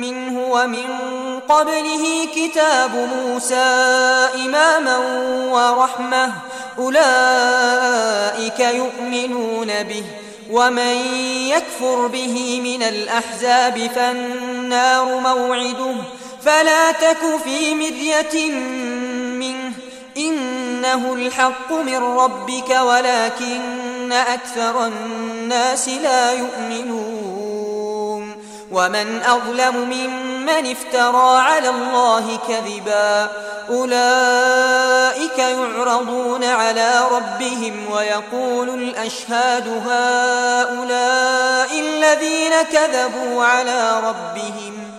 منه ومن قبله كتاب موسى إماما ورحمة. أولئك يؤمنون به ومن يكفر به من الأحزاب فالنار موعده. فلا تك في مرية منه. إنه الحق من ربك ولكن أكثر الناس لا يؤمنون. ومن أظلم ممن افترى على الله كذبا أولئك يعرضون على ربهم ويقول الأشهاد هؤلاء الذين كذبوا على ربهم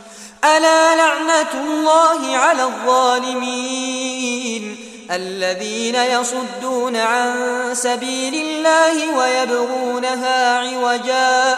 ألا لعنة الله على الظالمين الذين يصدون عن سبيل الله ويبغونها عوجا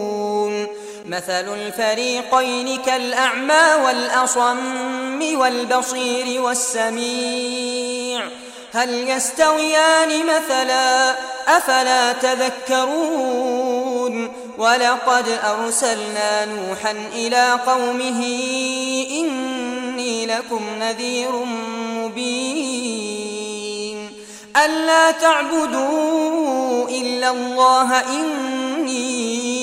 مثل الفريقين كالأعمى والأصم والبصير والسميع. هل يستويان مثلا؟ أفلا تذكرون؟ ولقد أرسلنا نوحا إلى قومه إني لكم نذير مبين. ألا تعبدوا إلا الله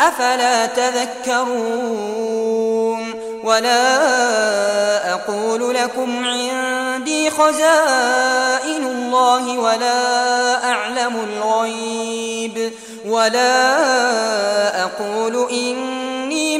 أفلا تذكرون ولا أقول لكم عندي خزائن الله ولا أعلم الغيب ولا أقول إني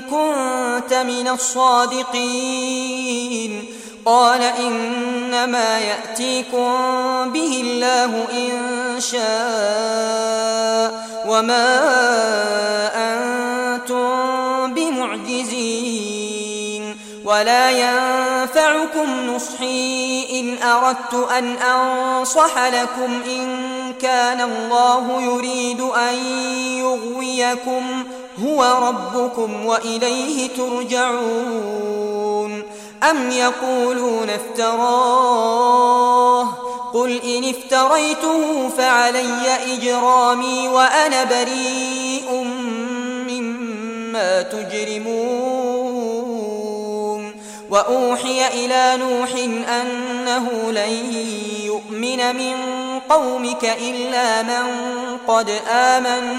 كنت من الصادقين. قال إنما يأتيكم به الله إن شاء وما أنتم بمعجزين. ولا ينفعكم نصحي إن أردت أن أنصح لكم إن كان الله يريد أن يغويكم. هو ربكم وإليه ترجعون. أم يقولون افتراه؟ قل إن افتريته فعلي إجرامي وأنا بريء مما تجرمون. وأوحي إلى نوح أنه لن يؤمن من قومك إلا من قد آمن.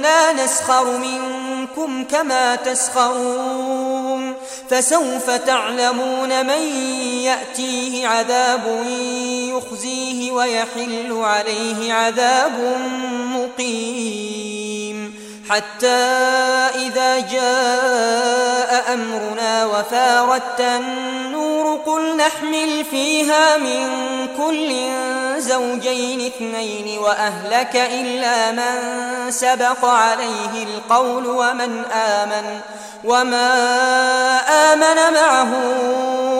فإنا نسخر منكم كما تسخرون فسوف تعلمون من يأتيه عذاب يخزيه ويحل عليه عذاب مقيم حتى إذا جاء أمرنا وفارت النور قل نحمل فيها من كل زوجين اثنين وأهلك إلا من سبق عليه القول ومن آمن وما آمن معه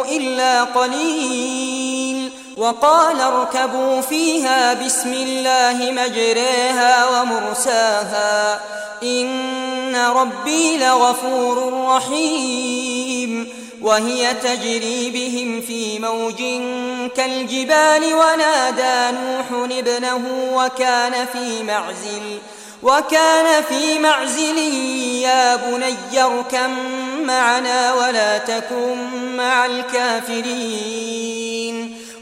إلا قليل. وقال اركبوا فيها بسم الله مجريها ومرساها. إن ربي لغفور رحيم. وهي تجري بهم في موج كالجبال ونادى نوح ابنه وكان في معزل وكان في معزل يا بني اركم معنا ولا تكن مع الكافرين.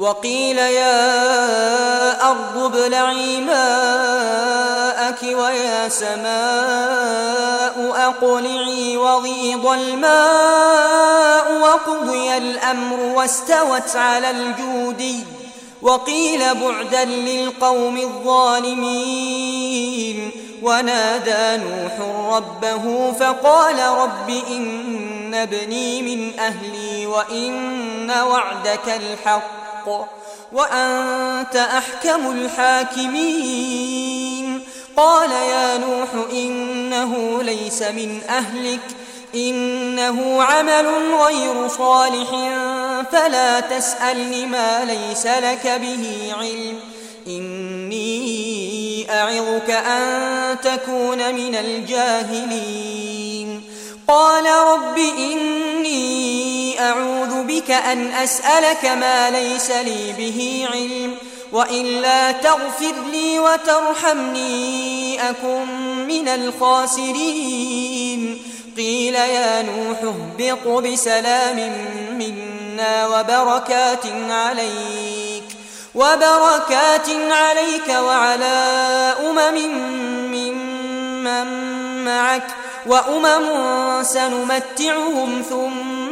وقيل يا أرض ابلعي ماءك ويا سماء أقلعي وغيض الماء وقضي الأمر واستوت على الجودي وقيل بعدا للقوم الظالمين. ونادى نوح ربه فقال رب إن ابني من أهلي وإن وعدك الحق. وأنت أحكم الحاكمين. قال يا نوح إنه ليس من أهلك إنه عمل غير صالح فلا تسألني ما ليس لك به علم. إني أعظك أن تكون من الجاهلين. قال رب إني أعوذ بك أن أسألك ما ليس لي به علم وإلا تغفر لي وترحمني أكن من الخاسرين. قيل يا نوح اهبط بسلام منا وبركات عليك وبركات عليك وعلى أمم ممن معك وأمم سنمتعهم ثم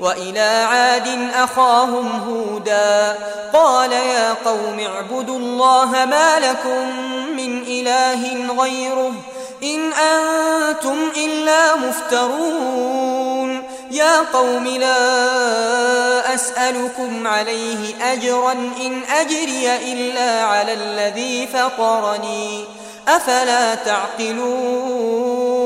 وإلى عاد أخاهم هودا. قال يا قوم اعبدوا الله ما لكم من إله غيره إن أنتم إلا مفترون. يا قوم لا أسألكم عليه أجرا إن أجري إلا على الذي فطرني. أفلا تعقلون؟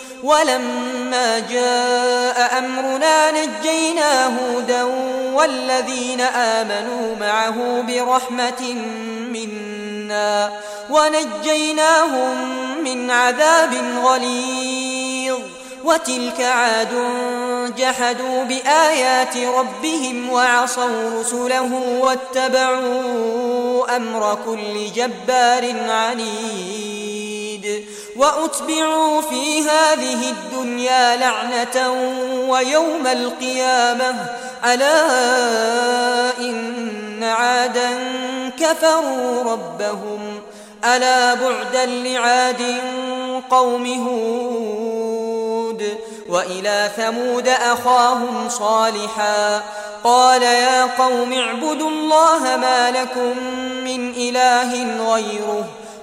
ولما جاء أمرنا نجينا هودا والذين آمنوا معه برحمة منا ونجيناهم من عذاب غليظ وتلك عاد جحدوا بآيات ربهم وعصوا رسله واتبعوا أمر كل جبار عنيد وأتبعوا في هذه الدنيا لعنة ويوم القيامة. ألا إن عادا كفروا ربهم. ألا بعدا لعاد قوم هود. وإلى ثمود أخاهم صالحا. قال يا قوم اعبدوا الله ما لكم من إله غيره.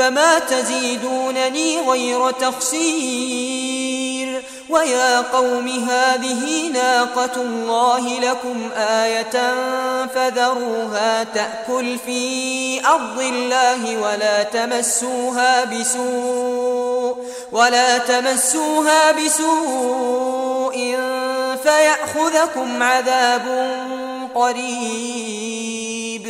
فما تزيدونني غير تخسير. ويا قوم هذه ناقة الله لكم آية فذروها تأكل في أرض الله ولا تمسوها بسوء ولا تمسوها بسوء فيأخذكم عذاب قريب.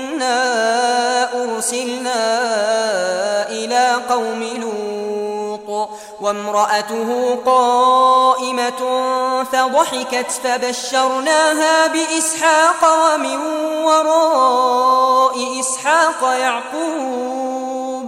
إنا أرسلنا إلى قوم لوط وامرأته قائمة فضحكت فبشرناها بإسحاق ومن وراء إسحاق يعقوب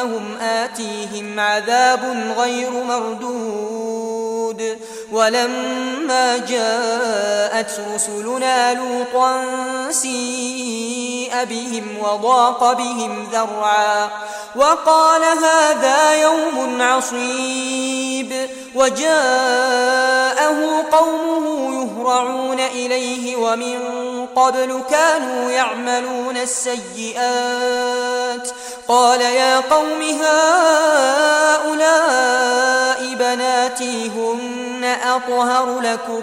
وإنهم آتيهم عذاب غير مردود. ولما جاءت رسلنا لوطا بهم وضاق بهم ذرعا وقال هذا يوم عصيب وجاءه قومه يهرعون إليه ومن قبل كانوا يعملون السيئات قال يا قوم هؤلاء بناتي هن أطهر لكم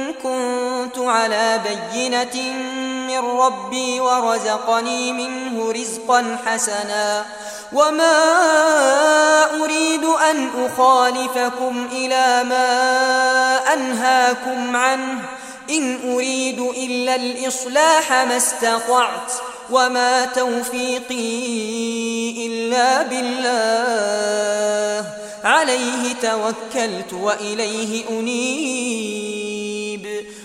كنت على بينة من ربي ورزقني منه رزقا حسنا. وما أريد أن أخالفكم إلى ما أنهاكم عنه. إن أريد إلا الإصلاح ما استطعت. وما توفيقي إلا بالله. عليه توكلت وإليه أنيب.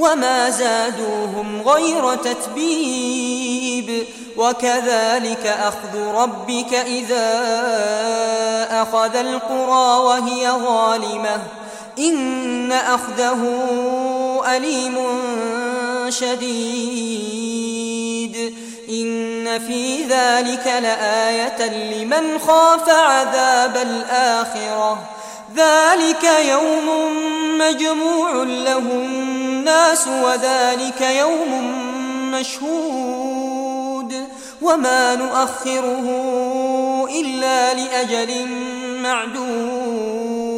وما زادوهم غير تتبيب وكذلك أخذ ربك إذا أخذ القرى وهي ظالمة إن أخذه أليم شديد إن في ذلك لآية لمن خاف عذاب الآخرة ذلك يوم مجموع له الناس وذلك يوم مشهود وما نؤخره إلا لأجل معدود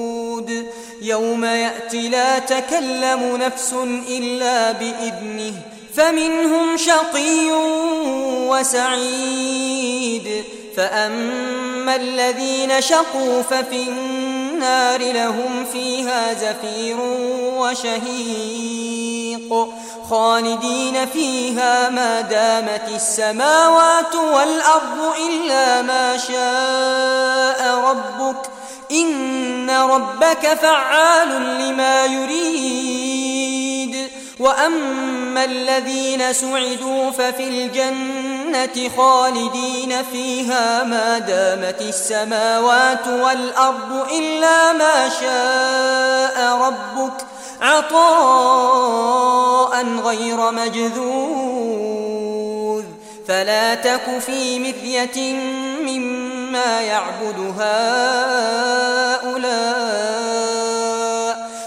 يوم يأتي لا تكلم نفس إلا بإذنه فمنهم شقي وسعيد فأما الذين شقوا ففي النار لهم فيها زفير وشهيق خالدين فيها ما دامت السماوات والأرض إلا ما شاء ربك إن ربك فعال لما يريد وأما الذين سعدوا ففي الجنة خالدين فيها ما دامت السماوات والأرض إلا ما شاء ربك عطاء غير مجذوذ. فلا تك في مرية مما يعبد هؤلاء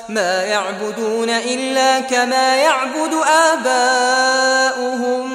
ما يعبدون إلا كما يعبد آباؤهم.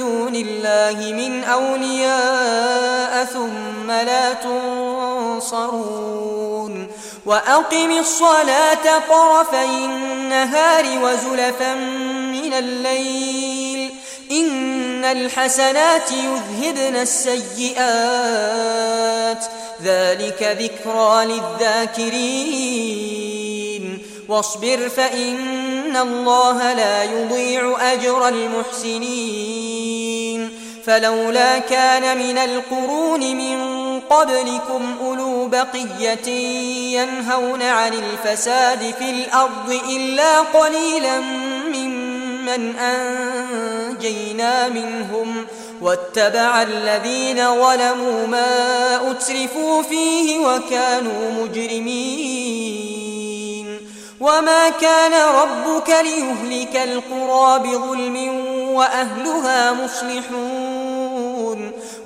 دون الله من أولياء ثم لا تنصرون وأقم الصلاة طرفي النهار وزلفا من الليل إن الحسنات يذهبن السيئات ذلك ذكرى للذاكرين واصبر فإن الله لا يضيع أجر المحسنين فلولا كان من القرون من قبلكم أولو بقية ينهون عن الفساد في الأرض إلا قليلا ممن أنجينا منهم واتبع الذين ظلموا ما أترفوا فيه وكانوا مجرمين وما كان ربك ليهلك القرى بظلم وأهلها مصلحون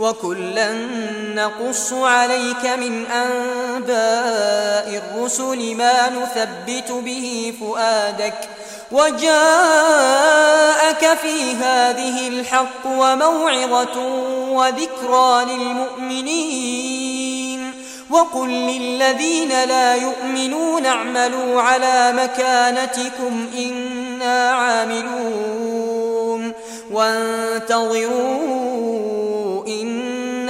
وكلا نقص عليك من أنباء الرسل ما نثبت به فؤادك وجاءك في هذه الحق وموعظة وذكرى للمؤمنين وقل للذين لا يؤمنون اعملوا على مكانتكم إنا عاملون وانتظروا